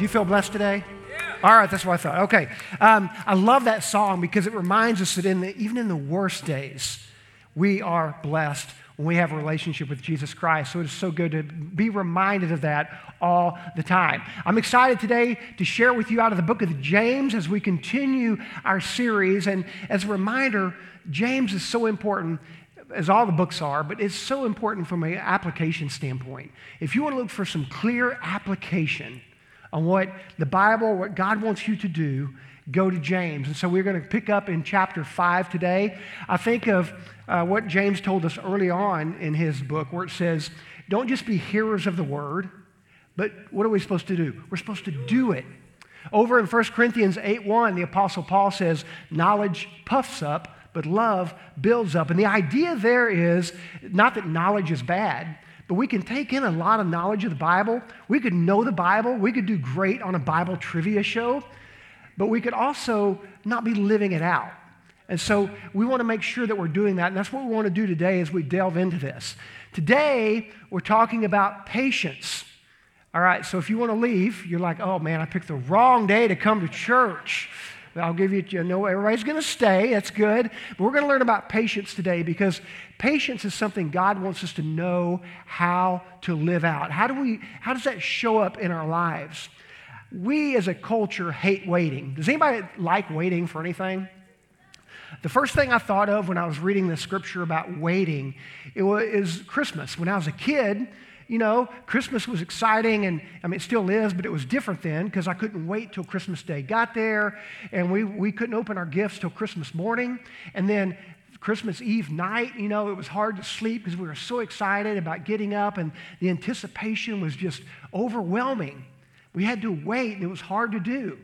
Do you feel blessed today? Yeah. All right, that's what I thought. Okay. Um, I love that song because it reminds us that in the, even in the worst days, we are blessed when we have a relationship with Jesus Christ. So it's so good to be reminded of that all the time. I'm excited today to share with you out of the book of James as we continue our series. And as a reminder, James is so important as all the books are, but it's so important from an application standpoint. If you want to look for some clear application on what the Bible, what God wants you to do, go to James. And so we're going to pick up in chapter 5 today. I think of uh, what James told us early on in his book, where it says, Don't just be hearers of the word, but what are we supposed to do? We're supposed to do it. Over in 1 Corinthians 8 1, the Apostle Paul says, Knowledge puffs up but love builds up. And the idea there is not that knowledge is bad, but we can take in a lot of knowledge of the Bible. We could know the Bible. We could do great on a Bible trivia show, but we could also not be living it out. And so we want to make sure that we're doing that. And that's what we want to do today as we delve into this. Today, we're talking about patience. All right, so if you want to leave, you're like, oh man, I picked the wrong day to come to church. I'll give you, you know, everybody's going to stay. That's good. But we're going to learn about patience today because patience is something God wants us to know how to live out. How do we, how does that show up in our lives? We as a culture hate waiting. Does anybody like waiting for anything? The first thing I thought of when I was reading the scripture about waiting it was Christmas. When I was a kid, you know, Christmas was exciting, and I mean, it still is, but it was different then because I couldn't wait till Christmas Day got there, and we, we couldn't open our gifts till Christmas morning. And then Christmas Eve night, you know, it was hard to sleep because we were so excited about getting up, and the anticipation was just overwhelming. We had to wait, and it was hard to do.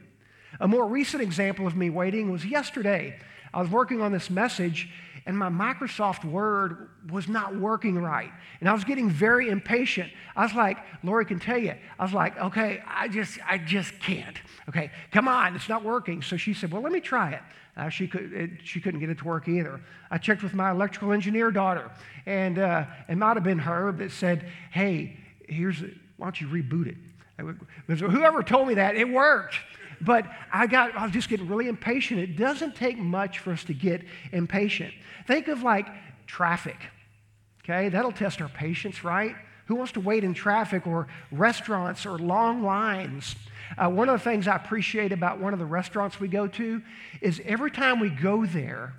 A more recent example of me waiting was yesterday. I was working on this message, and my Microsoft Word was not working right. And I was getting very impatient. I was like, Lori can tell you, I was like, okay, I just, I just can't. Okay, come on, it's not working. So she said, well, let me try it. Uh, she, could, it, she couldn't get it to work either. I checked with my electrical engineer daughter, and uh, it might have been her that said, hey, here's, why don't you reboot it? Whoever told me that, it worked. But I got, I was just getting really impatient. It doesn't take much for us to get impatient. Think of like traffic, okay? That'll test our patience, right? Who wants to wait in traffic or restaurants or long lines? Uh, one of the things I appreciate about one of the restaurants we go to is every time we go there,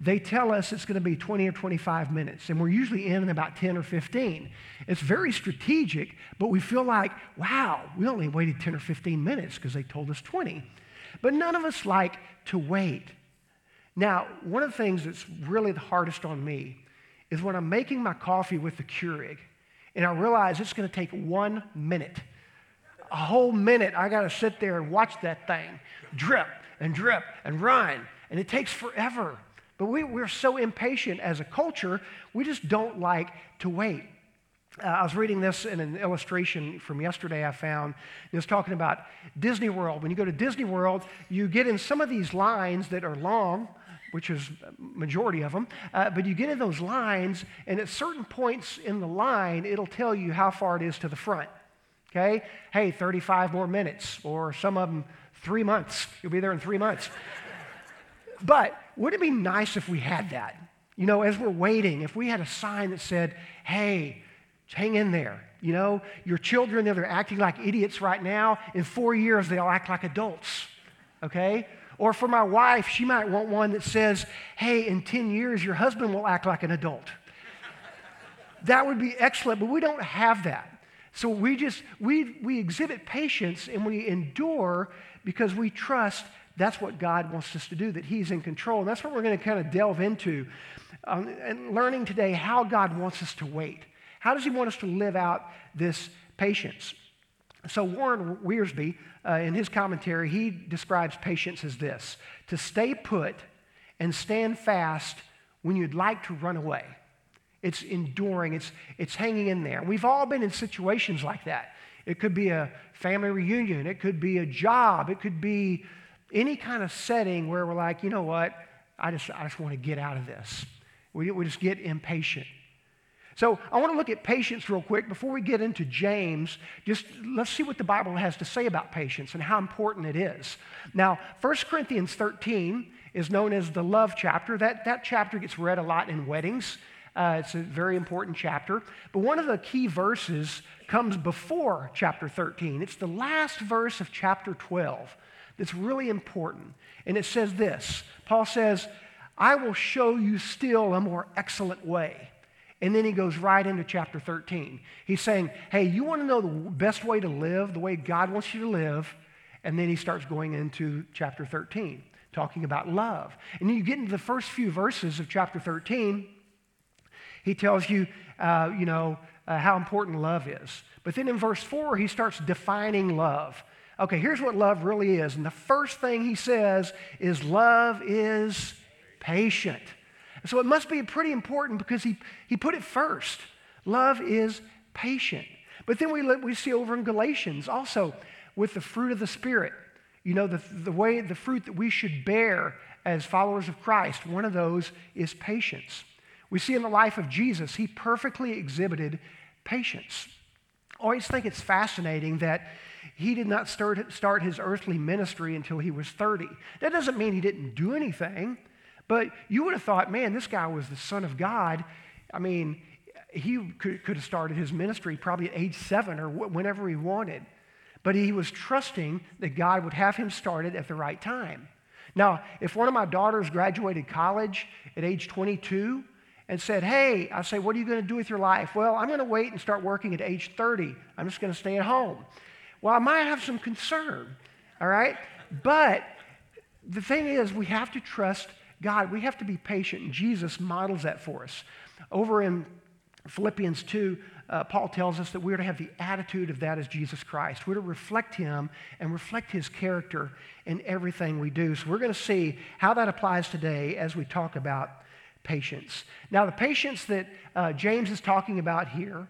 they tell us it's going to be 20 or 25 minutes, and we're usually in in about 10 or 15. It's very strategic, but we feel like, wow, we only waited 10 or 15 minutes because they told us 20. But none of us like to wait. Now, one of the things that's really the hardest on me is when I'm making my coffee with the Keurig, and I realize it's going to take one minute. A whole minute, I got to sit there and watch that thing drip and drip and run, and it takes forever. But we, we're so impatient as a culture, we just don't like to wait. Uh, I was reading this in an illustration from yesterday I found. It was talking about Disney World. When you go to Disney World, you get in some of these lines that are long, which is majority of them, uh, but you get in those lines, and at certain points in the line, it'll tell you how far it is to the front. Okay? Hey, 35 more minutes, or some of them three months. You'll be there in three months. but wouldn't it be nice if we had that? You know, as we're waiting, if we had a sign that said, hey, hang in there. You know, your children, they're acting like idiots right now. In four years, they'll act like adults. Okay? Or for my wife, she might want one that says, hey, in 10 years, your husband will act like an adult. that would be excellent, but we don't have that. So we just, we, we exhibit patience and we endure because we trust that's what God wants us to do, that He's in control. And that's what we're going to kind of delve into um, and learning today how God wants us to wait. How does He want us to live out this patience? So, Warren Wiersbe, uh, in his commentary, he describes patience as this to stay put and stand fast when you'd like to run away. It's enduring, it's, it's hanging in there. We've all been in situations like that. It could be a family reunion, it could be a job, it could be any kind of setting where we're like, you know what, I just, I just want to get out of this. We, we just get impatient. So I want to look at patience real quick before we get into James. Just let's see what the Bible has to say about patience and how important it is. Now, 1 Corinthians 13 is known as the love chapter. That, that chapter gets read a lot in weddings. Uh, it's a very important chapter. But one of the key verses comes before chapter 13. It's the last verse of chapter 12 that's really important. And it says this Paul says, I will show you still a more excellent way. And then he goes right into chapter 13. He's saying, Hey, you want to know the best way to live, the way God wants you to live? And then he starts going into chapter 13, talking about love. And then you get into the first few verses of chapter 13, he tells you, uh, you know, uh, how important love is. But then in verse 4, he starts defining love. Okay, here's what love really is. And the first thing he says is love is patient. So it must be pretty important because he, he put it first. Love is patient. But then we, we see over in Galatians also with the fruit of the Spirit, you know, the, the way, the fruit that we should bear as followers of Christ, one of those is patience. We see in the life of Jesus, he perfectly exhibited patience. I always think it's fascinating that he did not start, start his earthly ministry until he was 30. That doesn't mean he didn't do anything. But you would have thought, man, this guy was the Son of God. I mean, he could, could have started his ministry probably at age seven or wh- whenever he wanted. But he was trusting that God would have him started at the right time. Now, if one of my daughters graduated college at age 22 and said, Hey, I say, what are you going to do with your life? Well, I'm going to wait and start working at age 30. I'm just going to stay at home. Well, I might have some concern, all right? But the thing is, we have to trust God, we have to be patient, and Jesus models that for us. Over in Philippians 2, uh, Paul tells us that we're to have the attitude of that as Jesus Christ. We're to reflect him and reflect his character in everything we do. So we're going to see how that applies today as we talk about patience. Now, the patience that uh, James is talking about here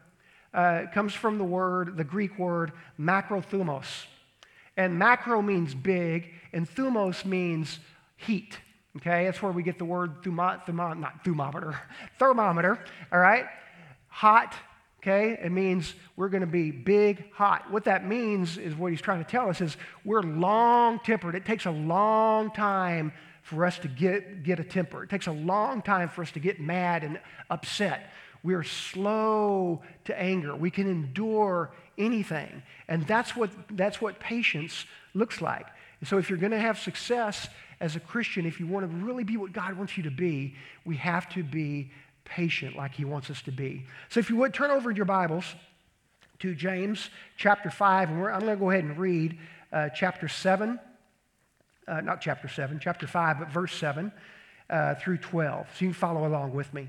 uh, comes from the word, the Greek word macrothumos. And macro means big, and thumos means heat. Okay, that's where we get the word thermo, thermo, not thermometer, thermometer, all right? Hot, okay? It means we're to be big, hot. What that means is what he's trying to tell us is we're long tempered. It takes a long time for us to get, get a temper. It takes a long time for us to get mad and upset. We're slow to anger. We can endure anything. And that's what, that's what patience looks like. And so if you're going to have success as a Christian, if you want to really be what God wants you to be, we have to be patient like He wants us to be. So, if you would turn over your Bibles to James chapter 5, and I'm going to go ahead and read uh, chapter 7, uh, not chapter 7, chapter 5, but verse 7 uh, through 12. So you can follow along with me.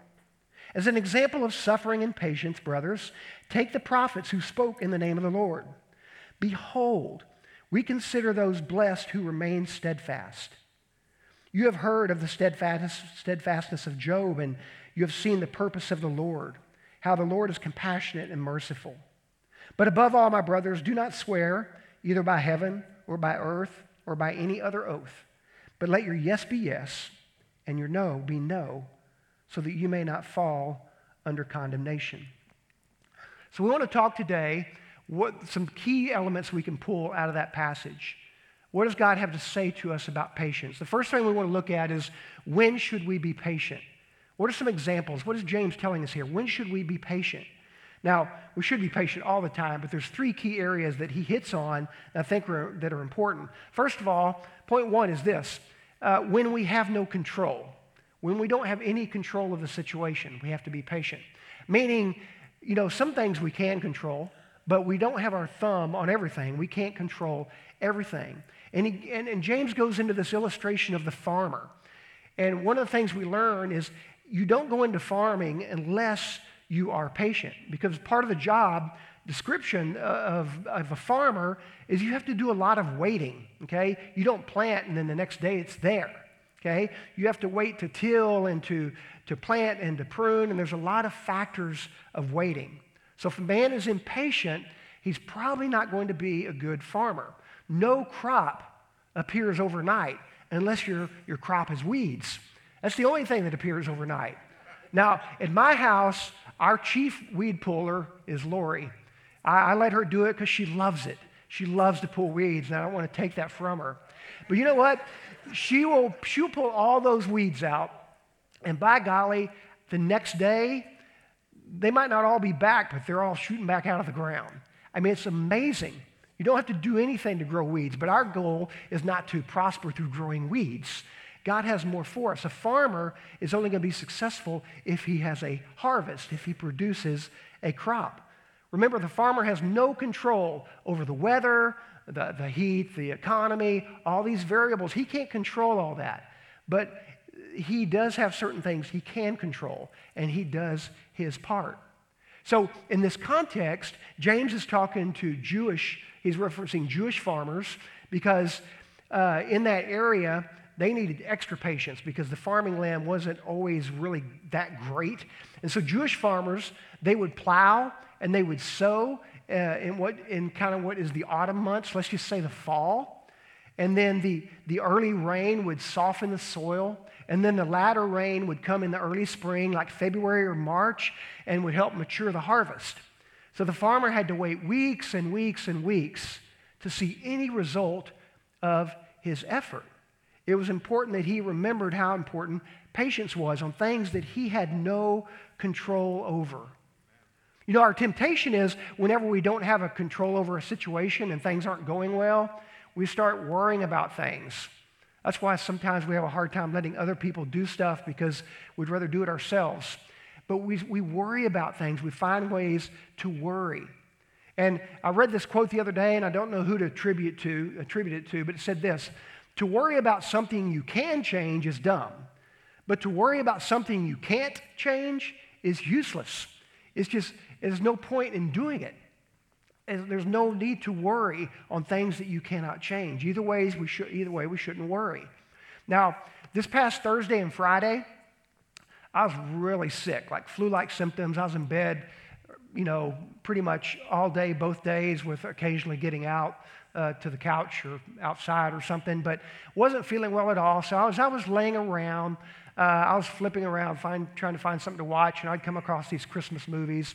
As an example of suffering and patience, brothers, take the prophets who spoke in the name of the Lord. Behold, we consider those blessed who remain steadfast. You have heard of the steadfastness of Job, and you have seen the purpose of the Lord, how the Lord is compassionate and merciful. But above all, my brothers, do not swear either by heaven or by earth or by any other oath, but let your yes be yes and your no be no, so that you may not fall under condemnation. So, we want to talk today what some key elements we can pull out of that passage. What does God have to say to us about patience? The first thing we want to look at is when should we be patient? What are some examples? What is James telling us here? When should we be patient? Now, we should be patient all the time, but there's three key areas that he hits on that I think are, that are important. First of all, point one is this uh, when we have no control, when we don't have any control of the situation, we have to be patient. Meaning, you know, some things we can control, but we don't have our thumb on everything. We can't control everything. And, he, and, and James goes into this illustration of the farmer. And one of the things we learn is you don't go into farming unless you are patient. Because part of the job description uh, of, of a farmer is you have to do a lot of waiting, okay? You don't plant and then the next day it's there, okay? You have to wait to till and to, to plant and to prune, and there's a lot of factors of waiting. So if a man is impatient, he's probably not going to be a good farmer. No crop appears overnight unless your, your crop is weeds. That's the only thing that appears overnight. Now, in my house, our chief weed puller is Lori. I, I let her do it because she loves it. She loves to pull weeds, and I don't want to take that from her. But you know what? She will she'll pull all those weeds out, and by golly, the next day, they might not all be back, but they're all shooting back out of the ground. I mean, it's amazing. You don't have to do anything to grow weeds, but our goal is not to prosper through growing weeds. God has more for us. A farmer is only going to be successful if he has a harvest, if he produces a crop. Remember, the farmer has no control over the weather, the, the heat, the economy, all these variables. He can't control all that. But he does have certain things he can control, and he does his part. So, in this context, James is talking to Jewish, he's referencing Jewish farmers because uh, in that area, they needed extra patience because the farming land wasn't always really that great. And so, Jewish farmers, they would plow and they would sow uh, in what in kind of what is the autumn months, let's just say the fall. And then the, the early rain would soften the soil. And then the latter rain would come in the early spring, like February or March, and would help mature the harvest. So the farmer had to wait weeks and weeks and weeks to see any result of his effort. It was important that he remembered how important patience was on things that he had no control over. You know, our temptation is whenever we don't have a control over a situation and things aren't going well, we start worrying about things. That's why sometimes we have a hard time letting other people do stuff because we'd rather do it ourselves. But we, we worry about things, we find ways to worry. And I read this quote the other day, and I don't know who to attribute to, attribute it to, but it said this To worry about something you can change is dumb, but to worry about something you can't change is useless. It's just, there's no point in doing it. There's no need to worry on things that you cannot change. Either, ways we should, either way, we shouldn't worry. Now, this past Thursday and Friday, I was really sick, like flu like symptoms. I was in bed, you know, pretty much all day, both days, with occasionally getting out uh, to the couch or outside or something, but wasn't feeling well at all. So I was, I was laying around. Uh, I was flipping around, find, trying to find something to watch, and I'd come across these Christmas movies.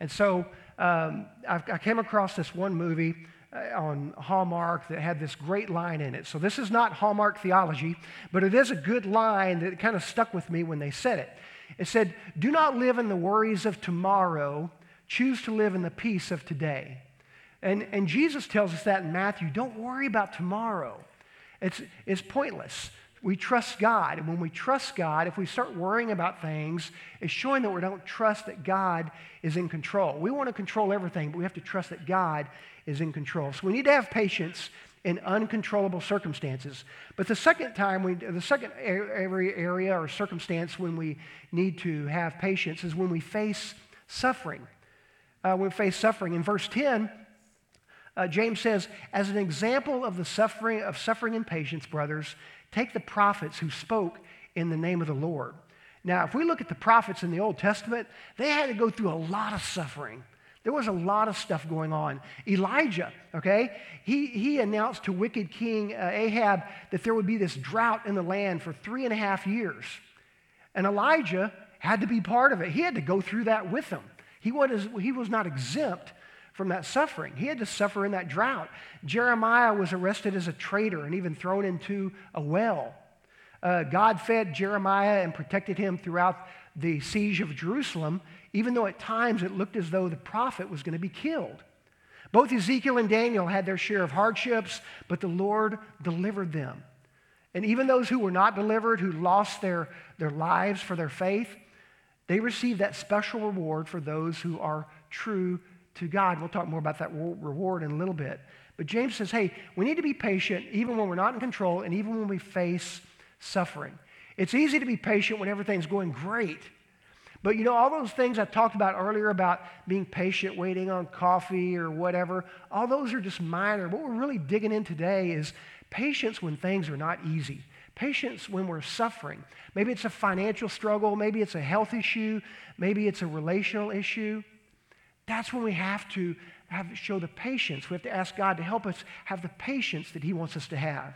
And so um, I, came across this one movie uh, on Hallmark that had this great line in it. So this is not Hallmark theology, but it is a good line that kind of stuck with me when they said it. It said, Do not live in the worries of tomorrow, choose to live in the peace of today. And, and Jesus tells us that in Matthew don't worry about tomorrow, it's, it's pointless we trust God. And when we trust God, if we start worrying about things, it's showing that we don't trust that God is in control. We want to control everything, but we have to trust that God is in control. So we need to have patience in uncontrollable circumstances. But the second time, we, the second area or circumstance when we need to have patience is when we face suffering. Uh, when we face suffering. In verse 10, uh, James says, as an example of the suffering of suffering and patience, brothers, Take the prophets who spoke in the name of the Lord. Now, if we look at the prophets in the Old Testament, they had to go through a lot of suffering. There was a lot of stuff going on. Elijah, okay, he, he announced to wicked King uh, Ahab that there would be this drought in the land for three and a half years. And Elijah had to be part of it. He had to go through that with them. He was, he was not exempt from that suffering. He had to suffer in that drought. Jeremiah was arrested as a traitor and even thrown into a well. Uh, God fed Jeremiah and protected him throughout the siege of Jerusalem, even though at times it looked as though the prophet was going to be killed. Both Ezekiel and Daniel had their share of hardships, but the Lord delivered them. And even those who were not delivered, who lost their, their lives for their faith, they received that special reward for those who are true to God. We'll talk more about that reward in a little bit. But James says, hey, we need to be patient even when we're not in control and even when we face suffering. It's easy to be patient when everything's going great. But you know, all those things I talked about earlier about being patient, waiting on coffee or whatever, all those are just minor. What we're really digging in today is patience when things are not easy. Patience when we're suffering. Maybe it's a financial struggle, maybe it's a health issue, maybe it's a relational issue. That's when we have to have, show the patience. We have to ask God to help us have the patience that He wants us to have.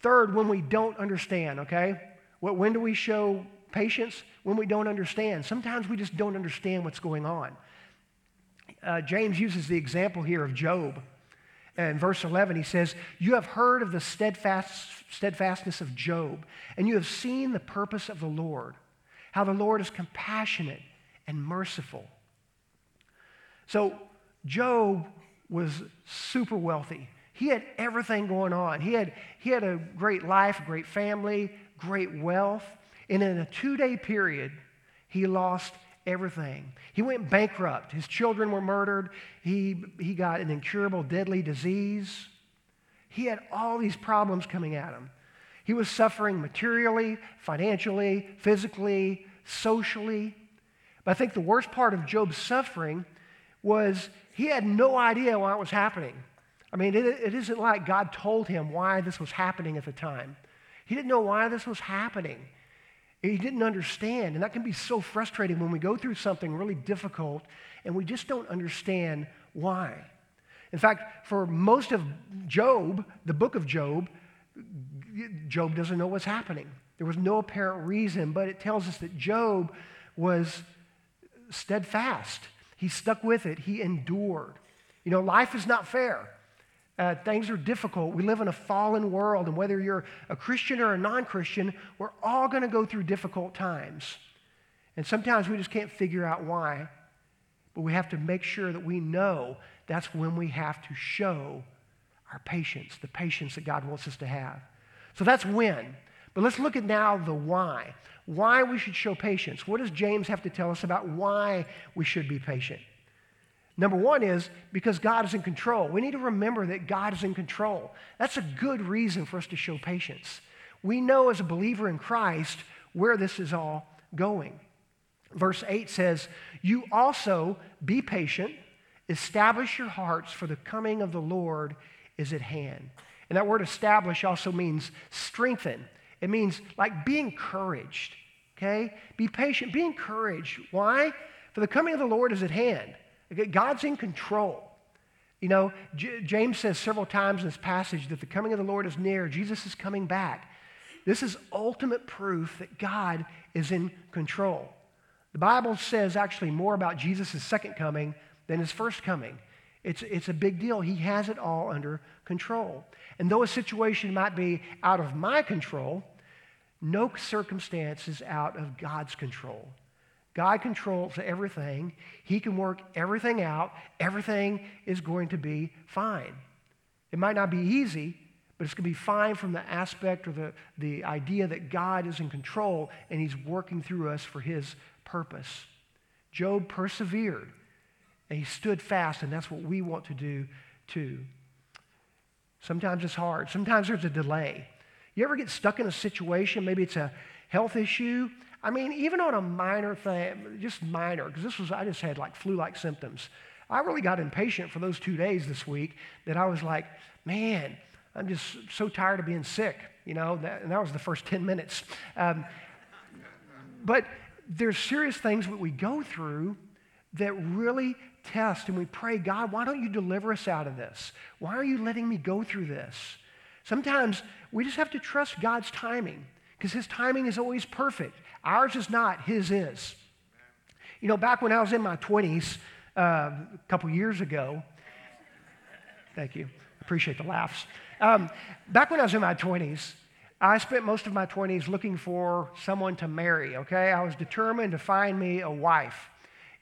Third, when we don't understand, okay? When do we show patience? When we don't understand. Sometimes we just don't understand what's going on. Uh, James uses the example here of Job. In verse 11, he says, You have heard of the steadfast, steadfastness of Job, and you have seen the purpose of the Lord, how the Lord is compassionate and merciful. So, Job was super wealthy. He had everything going on. He had, he had a great life, great family, great wealth. And in a two day period, he lost everything. He went bankrupt. His children were murdered. He, he got an incurable, deadly disease. He had all these problems coming at him. He was suffering materially, financially, physically, socially. But I think the worst part of Job's suffering was he had no idea why it was happening. I mean, it, it isn't like God told him why this was happening at the time. He didn't know why this was happening. He didn't understand. And that can be so frustrating when we go through something really difficult and we just don't understand why. In fact, for most of Job, the book of Job, Job doesn't know what's happening. There was no apparent reason, but it tells us that Job was steadfast. He stuck with it, he endured. You know, life is not fair. Uh, things are difficult. We live in a fallen world, and whether you're a Christian or a non Christian, we're all going to go through difficult times. And sometimes we just can't figure out why, but we have to make sure that we know that's when we have to show our patience, the patience that God wants us to have. So that's when. But let's look at now the why. Why we should show patience. What does James have to tell us about why we should be patient? Number one is because God is in control. We need to remember that God is in control. That's a good reason for us to show patience. We know as a believer in Christ where this is all going. Verse 8 says, You also be patient, establish your hearts, for the coming of the Lord is at hand. And that word establish also means strengthen. It means like be encouraged, okay? Be patient, be encouraged. Why? For the coming of the Lord is at hand. God's in control. You know, J- James says several times in this passage that the coming of the Lord is near. Jesus is coming back. This is ultimate proof that God is in control. The Bible says actually more about Jesus' second coming than his first coming. It's, it's a big deal. He has it all under control. And though a situation might be out of my control, no circumstance is out of God's control. God controls everything. He can work everything out. Everything is going to be fine. It might not be easy, but it's going to be fine from the aspect or the, the idea that God is in control and He's working through us for His purpose. Job persevered and he stood fast, and that's what we want to do too. Sometimes it's hard, sometimes there's a delay. You ever get stuck in a situation, maybe it's a health issue, I mean, even on a minor thing, just minor, because this was, I just had like flu like symptoms. I really got impatient for those two days this week that I was like, man, I'm just so tired of being sick, you know, that, and that was the first 10 minutes. Um, but there's serious things that we go through that really test and we pray, God, why don't you deliver us out of this? Why are you letting me go through this? Sometimes we just have to trust God's timing because his timing is always perfect. Ours is not, his is. You know, back when I was in my 20s, uh, a couple years ago, thank you, appreciate the laughs. Um, back when I was in my 20s, I spent most of my 20s looking for someone to marry, okay? I was determined to find me a wife.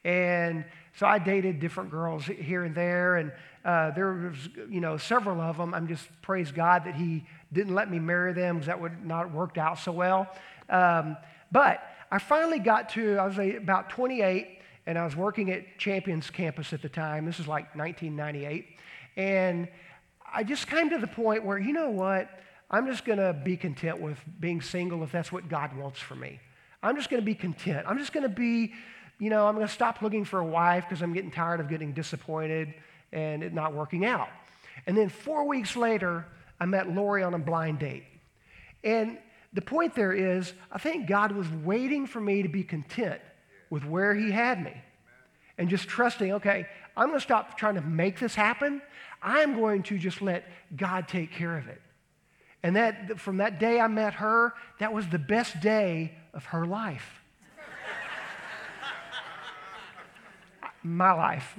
And so I dated different girls here and there, and uh, there was, you know, several of them. I'm just praise God that He didn't let me marry them because that would not have worked out so well. Um, but I finally got to, I was about 28, and I was working at Champions Campus at the time. This is like 1998. And I just came to the point where, you know what? I'm just going to be content with being single if that's what God wants for me. I'm just going to be content. I'm just going to be, you know, I'm going to stop looking for a wife because I'm getting tired of getting disappointed and it not working out. And then four weeks later, I met Lori on a blind date. And the point there is, I think God was waiting for me to be content with where He had me and just trusting, okay, I'm going to stop trying to make this happen. I'm going to just let God take care of it. And that, from that day I met her, that was the best day of her life. My life.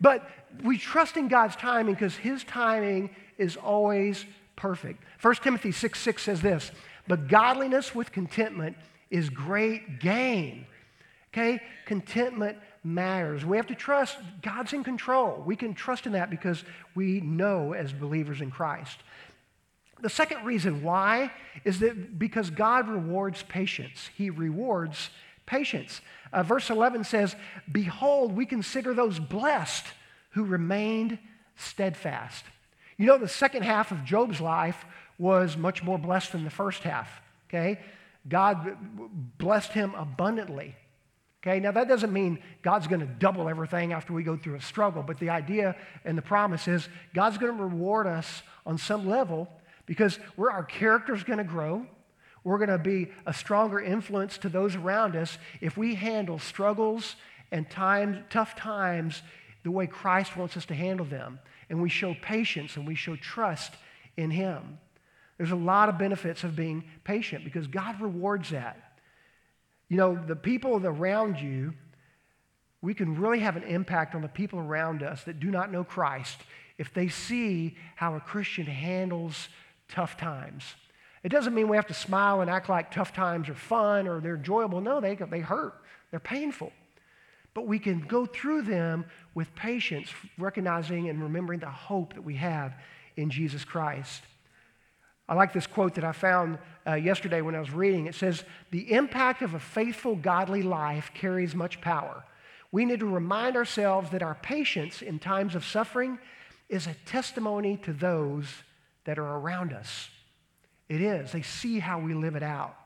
But we trust in God's timing because His timing is always perfect. 1 Timothy 6 6 says this, but godliness with contentment is great gain. Okay? Contentment matters. We have to trust God's in control. We can trust in that because we know as believers in Christ. The second reason why is that because God rewards patience. He rewards patience. Uh, verse 11 says, Behold, we consider those blessed who remained steadfast. You know, the second half of Job's life was much more blessed than the first half, okay? God blessed him abundantly. Okay, now that doesn't mean God's going to double everything after we go through a struggle, but the idea and the promise is God's going to reward us on some level because we're, our character's going to grow. We're going to be a stronger influence to those around us if we handle struggles and times, tough times the way Christ wants us to handle them. And we show patience and we show trust in Him. There's a lot of benefits of being patient because God rewards that. You know, the people around you, we can really have an impact on the people around us that do not know Christ if they see how a Christian handles tough times. It doesn't mean we have to smile and act like tough times are fun or they're enjoyable. No, they, they hurt, they're painful. But we can go through them with patience, recognizing and remembering the hope that we have in Jesus Christ. I like this quote that I found uh, yesterday when I was reading. It says, The impact of a faithful, godly life carries much power. We need to remind ourselves that our patience in times of suffering is a testimony to those that are around us. It is. They see how we live it out.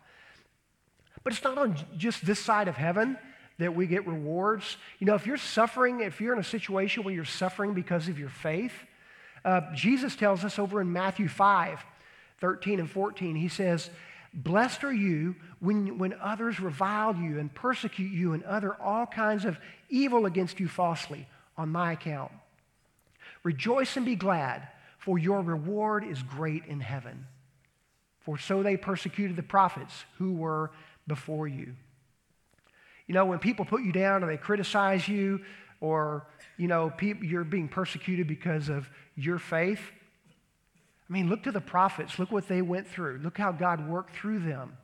But it's not on just this side of heaven that we get rewards. You know, if you're suffering, if you're in a situation where you're suffering because of your faith, uh, Jesus tells us over in Matthew 5 13 and 14, he says, Blessed are you when, when others revile you and persecute you and utter all kinds of evil against you falsely on my account. Rejoice and be glad, for your reward is great in heaven. For so they persecuted the prophets who were before you. You know, when people put you down or they criticize you, or, you know, you're being persecuted because of your faith, I mean, look to the prophets. Look what they went through. Look how God worked through them.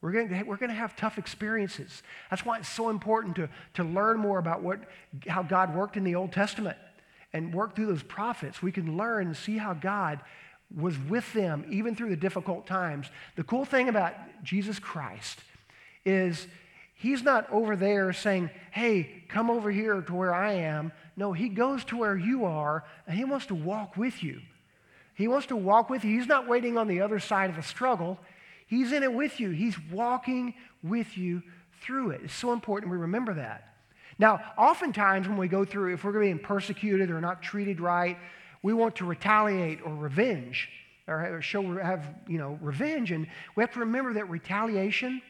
We're going, to, we're to have tough experiences. That's why it's so important to, to learn more about what, how God worked in the Old Testament and work through those prophets. We can learn and see how God was with them even through the difficult times. The cool thing about Jesus Christ is he's not over there saying, hey, come over here to where I am. No, he goes to where you are and he wants to walk with you. He wants to walk with you. He's not waiting on the other side of the struggle. He's in it with you. He's walking with you through it. It's so important we remember that. Now, oftentimes when we go through, if we're being persecuted or not treated right, we want to retaliate or revenge or show have you know revenge and we have to remember that retaliation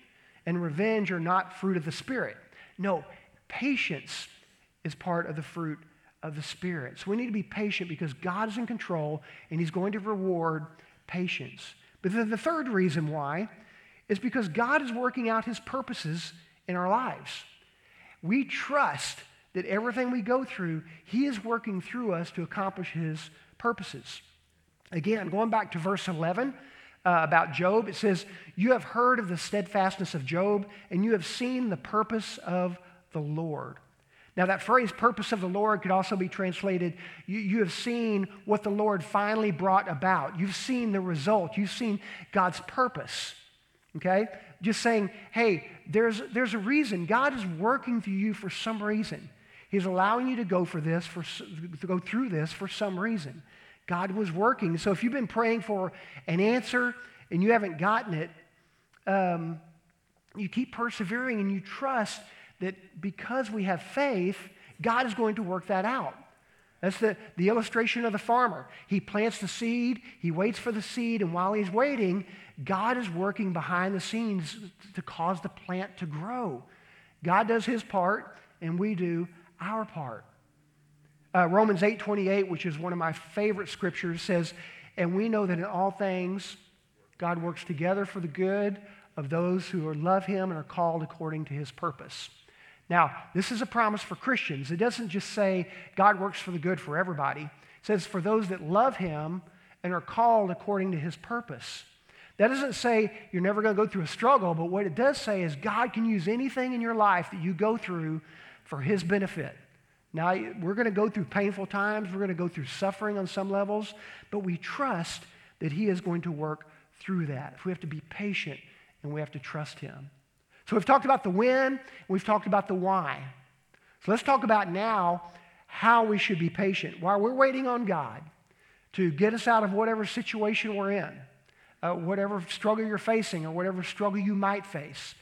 and revenge are not fruit of the spirit no patience is part of the fruit of the Spirit. So we need to be patient because God is in control and He's going to reward patience. But then the third reason why is because God is working out His purposes in our lives. We trust that everything we go through, He is working through us to accomplish His purposes. Again, going back to verse 11 uh, about Job, it says, You have heard of the steadfastness of Job, and you have seen the purpose of the Lord. Now, that phrase, purpose of the Lord, could also be translated you, you, have seen what the Lord finally brought about. You've seen the result. You've seen God's purpose. Okay? Just saying, hey, there's, there's a reason. God is working through you for some reason. He's allowing you to go for this, for, to go through this for some reason. God was working. So if you've been praying for an answer and you haven't gotten it, um, you keep persevering and you trust that because we have faith, God is going to work that out. That's the, the illustration of the farmer. He plants the seed, he waits for the seed, and while he's waiting, God is working behind the scenes to cause the plant to grow. God does his part, and we do our part. Uh, Romans 8 28, which is one of my favorite scriptures, says, And we know that in all things, God works together for the good of those who love him and are called according to his purpose. Now, this is a promise for Christians. It doesn't just say God works for the good for everybody, it says for those that love him and are called according to his purpose. That doesn't say you're never going to go through a struggle, but what it does say is God can use anything in your life that you go through for his benefit. Now, we're going to go through painful times, we're going to go through suffering on some levels, but we trust that he is going to work through that. If we have to be patient and we have to trust him. So we've talked about the when, we've talked about the why. So let's talk about now how we should be patient while we're waiting on God to get us out of whatever situation we're in, uh, whatever struggle you're facing, or whatever struggle you might face.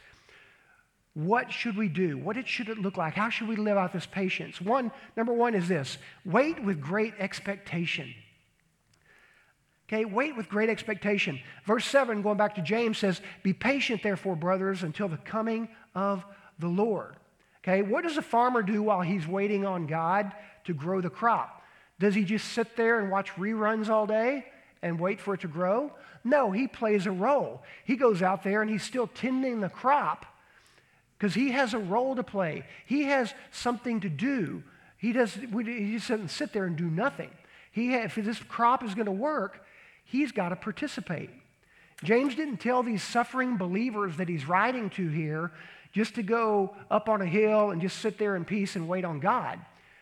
What should we do? What should it look like? How should we live out this patience? One, number one is this wait with great expectation. Okay, wait with great expectation. Verse 7, going back to James, says, Be patient, therefore, brothers, until the coming of the Lord. Okay, what does a farmer do while he's waiting on God to grow the crop? Does he just sit there and watch reruns all day and wait for it to grow? No, he plays a role. He goes out there and he's still tending the crop because he has a role to play. He has something to do. He, does, he doesn't sit there and do nothing. He, if this crop is going to work, he's got to participate. James didn't tell these suffering believers that he's writing to here just to go up on a hill and just sit there in peace and wait on God.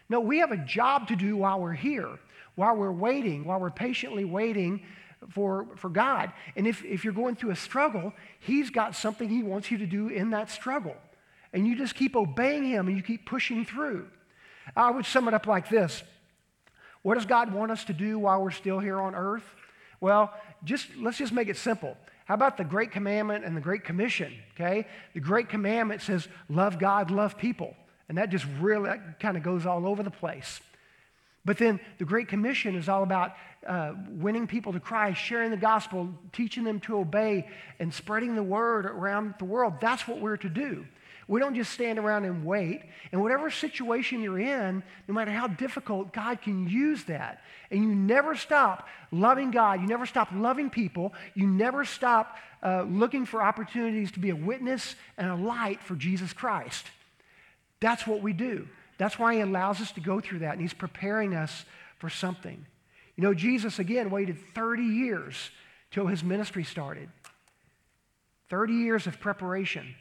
No, we have a job to do while we're here, while we're waiting, while we're patiently waiting for, for God. And if, if you're going through a struggle, He's got something He wants you to do in that struggle. And you just keep obeying Him and you keep pushing through. I would sum it up like this What does God want us to do while we're still here on earth? Well, just let's just make it simple. How about the Great Commandment and the Great Commission? Okay? The Great Commandment says, love God, love people. And that just really kind of goes all over the place. But then the Great Commission is all about uh, winning people to Christ, sharing the gospel, teaching them to obey, and spreading the word around the world. That's what we're to do. We don't just stand around and wait. And whatever situation you're in, no matter how difficult, God can use that. And you never stop loving God. You never stop loving people. You never stop uh, looking for opportunities to be a witness and a light for Jesus Christ. That's what we do. That's why He allows us to go through that. And He's preparing us for something. You know, Jesus, again, waited 30 years till His ministry started. 30 years of preparation.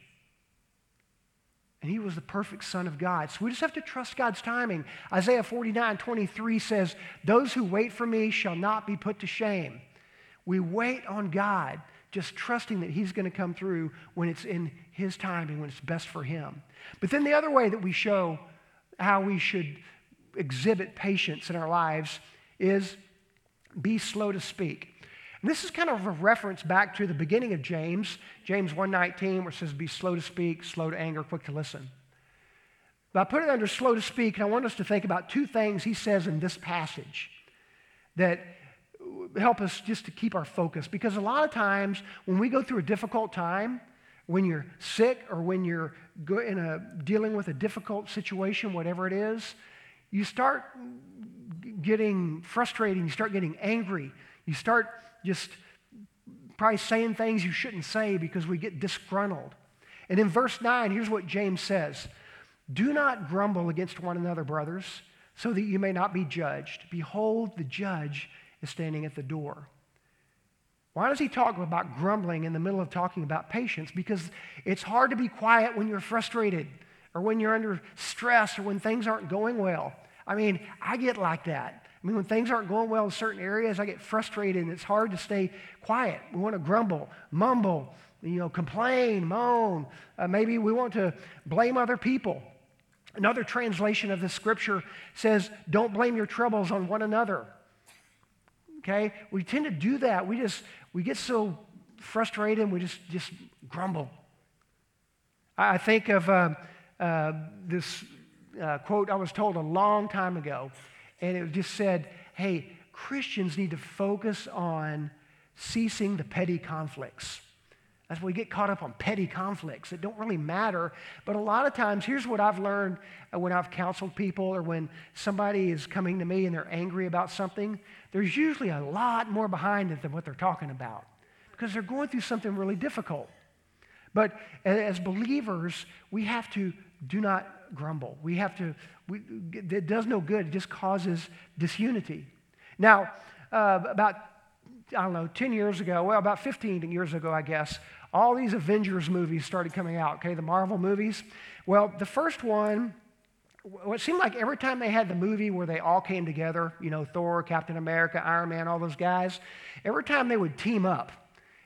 And he was the perfect Son of God. So we just have to trust God's timing. Isaiah 49 23 says, Those who wait for me shall not be put to shame. We wait on God, just trusting that He's going to come through when it's in His timing, when it's best for Him. But then the other way that we show how we should exhibit patience in our lives is be slow to speak. And this is kind of a reference back to the beginning of James, James 1:19, where it says, "Be slow to speak, slow to anger, quick to listen." But I put it under slow to speak, and I want us to think about two things he says in this passage that help us just to keep our focus. Because a lot of times when we go through a difficult time, when you're sick or when you're in a, dealing with a difficult situation, whatever it is, you start getting frustrated, you start getting angry, you start just probably saying things you shouldn't say because we get disgruntled. And in verse 9, here's what James says Do not grumble against one another, brothers, so that you may not be judged. Behold, the judge is standing at the door. Why does he talk about grumbling in the middle of talking about patience? Because it's hard to be quiet when you're frustrated or when you're under stress or when things aren't going well. I mean, I get like that. I mean, when things aren't going well in certain areas, I get frustrated and it's hard to stay quiet. We want to grumble, mumble, you know, complain, moan. Uh, maybe we want to blame other people. Another translation of the scripture says, Don't blame your troubles on one another. Okay? We tend to do that. We just, we get so frustrated and we just, just grumble. I think of uh, uh, this uh, quote I was told a long time ago, and it just said, hey, Christians need to focus on ceasing the petty conflicts. That's why we get caught up on petty conflicts that don't really matter. But a lot of times, here's what I've learned when I've counseled people or when somebody is coming to me and they're angry about something, there's usually a lot more behind it than what they're talking about because they're going through something really difficult. But as believers, we have to do not grumble. We have to, we, it does no good, it just causes disunity. Now, uh, about, I don't know, 10 years ago, well, about 15 years ago, I guess, all these Avengers movies started coming out, okay, the Marvel movies. Well, the first one, it seemed like every time they had the movie where they all came together, you know, Thor, Captain America, Iron Man, all those guys, every time they would team up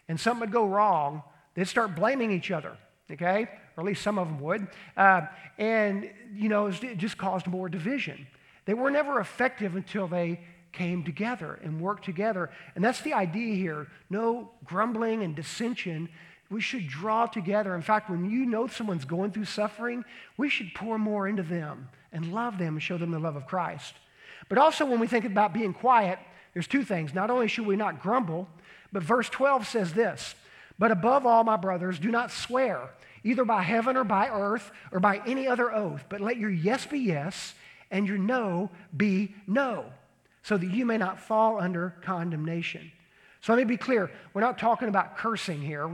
and something would go wrong, they'd start blaming each other, okay? Or at least some of them would. Uh, and, you know, it just caused more division. They were never effective until they came together and worked together. And that's the idea here no grumbling and dissension. We should draw together. In fact, when you know someone's going through suffering, we should pour more into them and love them and show them the love of Christ. But also, when we think about being quiet, there's two things. Not only should we not grumble, but verse 12 says this But above all, my brothers, do not swear, either by heaven or by earth or by any other oath, but let your yes be yes and your no be no so that you may not fall under condemnation. So let me be clear. We're not talking about cursing here.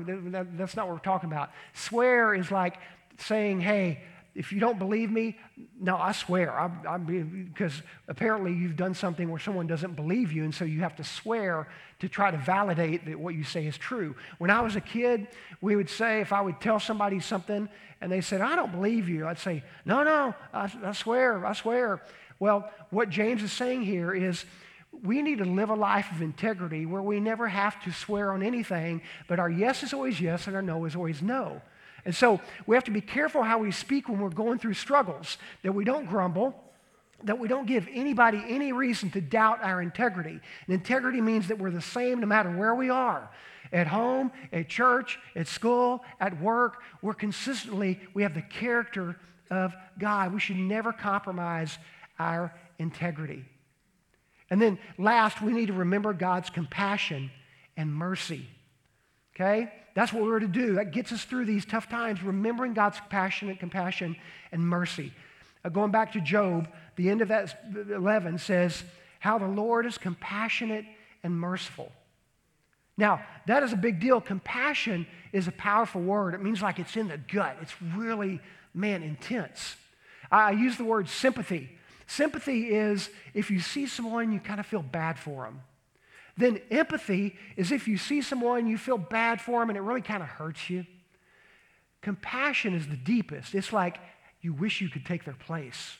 That's not what we're talking about. Swear is like saying, hey, if you don't believe me, no, I swear. Because apparently you've done something where someone doesn't believe you, and so you have to swear to try to validate that what you say is true. When I was a kid, we would say, if I would tell somebody something and they said, I don't believe you, I'd say, no, no, I, I swear, I swear. Well, what James is saying here is we need to live a life of integrity where we never have to swear on anything, but our yes is always yes and our no is always no. And so we have to be careful how we speak when we're going through struggles, that we don't grumble, that we don't give anybody any reason to doubt our integrity. And integrity means that we're the same no matter where we are. At home, at church, at school, at work, we're consistently, we have the character of God. We should never compromise our integrity. And then last, we need to remember God's compassion and mercy. Okay? That's what we're to do. That gets us through these tough times, remembering God's passionate compassion and mercy. Uh, going back to Job, the end of that 11 says, How the Lord is compassionate and merciful. Now, that is a big deal. Compassion is a powerful word. It means like it's in the gut. It's really, man, intense. I use the word sympathy. Sympathy is if you see someone, you kind of feel bad for them. Then empathy is if you see someone, you feel bad for them and it really kind of hurts you. Compassion is the deepest. It's like you wish you could take their place.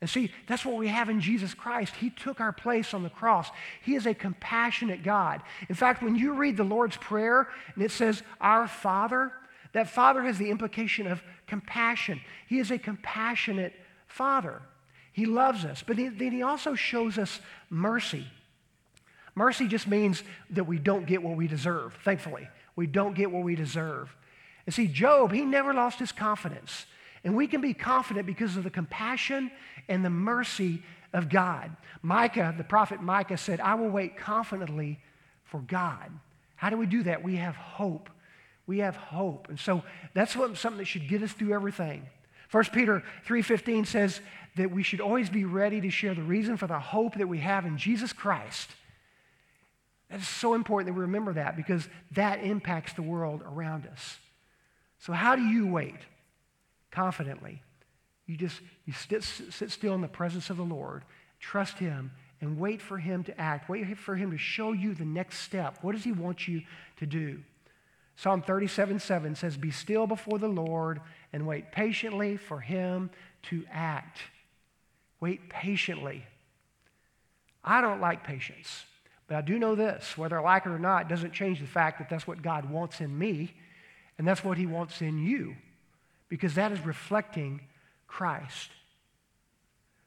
And see, that's what we have in Jesus Christ. He took our place on the cross. He is a compassionate God. In fact, when you read the Lord's Prayer and it says, Our Father, that Father has the implication of compassion. He is a compassionate Father. He loves us, but then he also shows us mercy. Mercy just means that we don't get what we deserve, thankfully. We don't get what we deserve. And see, Job, he never lost his confidence. And we can be confident because of the compassion and the mercy of God. Micah, the prophet Micah said, I will wait confidently for God. How do we do that? We have hope. We have hope. And so that's what, something that should get us through everything. 1 Peter 3:15 says that we should always be ready to share the reason for the hope that we have in Jesus Christ. That is so important that we remember that because that impacts the world around us. So how do you wait confidently? You just you sit, sit still in the presence of the Lord, trust him and wait for him to act. Wait for him to show you the next step. What does he want you to do? Psalm 37 7 says, Be still before the Lord and wait patiently for him to act. Wait patiently. I don't like patience, but I do know this whether I like it or not doesn't change the fact that that's what God wants in me, and that's what he wants in you, because that is reflecting Christ.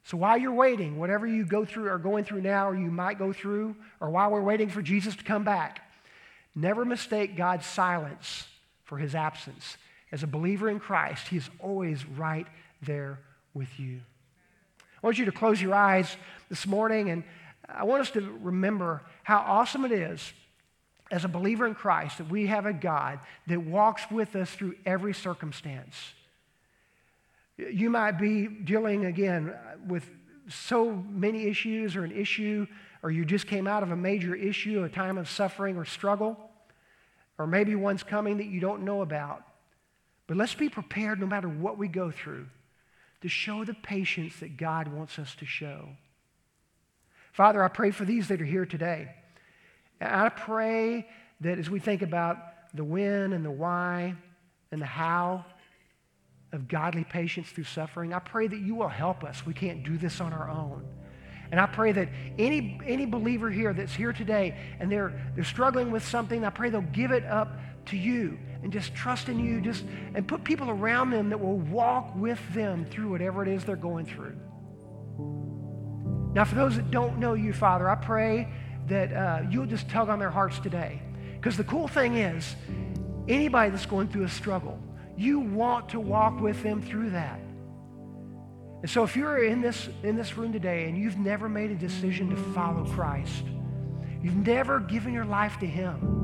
So while you're waiting, whatever you go through or going through now, or you might go through, or while we're waiting for Jesus to come back, never mistake God's silence for his absence. as a believer in Christ, He is always right there with you. I want you to close your eyes this morning, and I want us to remember how awesome it is as a believer in Christ that we have a God that walks with us through every circumstance. You might be dealing again with so many issues or an issue, or you just came out of a major issue, a time of suffering or struggle, or maybe one's coming that you don't know about. But let's be prepared no matter what we go through to show the patience that God wants us to show. Father, I pray for these that are here today. And I pray that as we think about the when and the why and the how of godly patience through suffering, I pray that you will help us. We can't do this on our own. And I pray that any, any believer here that's here today and they're, they're struggling with something, I pray they'll give it up to you and just trust in you just and put people around them that will walk with them through whatever it is they're going through now for those that don't know you father i pray that uh, you'll just tug on their hearts today because the cool thing is anybody that's going through a struggle you want to walk with them through that and so if you're in this in this room today and you've never made a decision to follow christ you've never given your life to him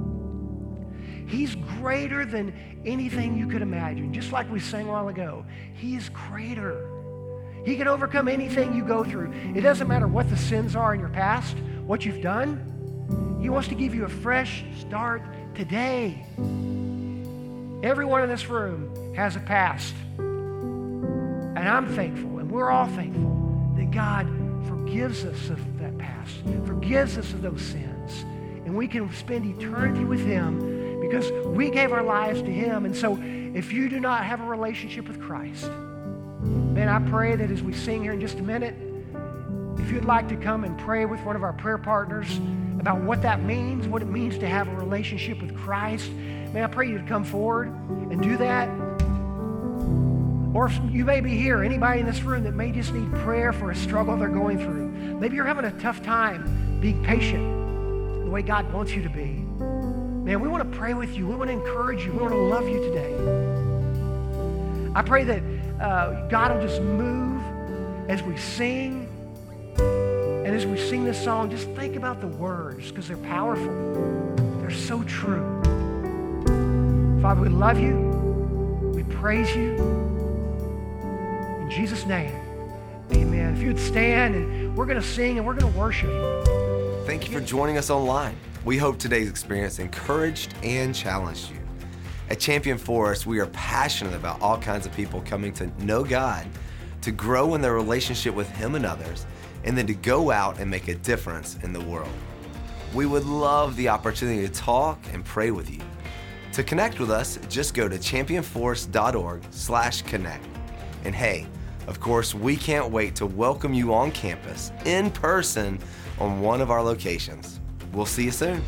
He's greater than anything you could imagine. Just like we sang a while ago, He's greater. He can overcome anything you go through. It doesn't matter what the sins are in your past, what you've done. He wants to give you a fresh start today. Everyone in this room has a past. And I'm thankful, and we're all thankful, that God forgives us of that past, forgives us of those sins. And we can spend eternity with Him because we gave our lives to Him. And so, if you do not have a relationship with Christ, man, I pray that as we sing here in just a minute, if you'd like to come and pray with one of our prayer partners about what that means, what it means to have a relationship with Christ, man, I pray you to come forward and do that. Or if you may be here, anybody in this room that may just need prayer for a struggle they're going through. Maybe you're having a tough time being patient the way God wants you to be. Man, we want to pray with you. We want to encourage you. We want to love you today. I pray that uh, God will just move as we sing. And as we sing this song, just think about the words because they're powerful. They're so true. Father, we love you. We praise you. In Jesus' name, amen. If you would stand and we're going to sing and we're going to worship. Thank you for joining us online. We hope today's experience encouraged and challenged you. At Champion Forest, we are passionate about all kinds of people coming to know God, to grow in their relationship with Him and others, and then to go out and make a difference in the world. We would love the opportunity to talk and pray with you. To connect with us, just go to championforest.org/connect. And hey, of course, we can't wait to welcome you on campus in person on one of our locations. We'll see you soon.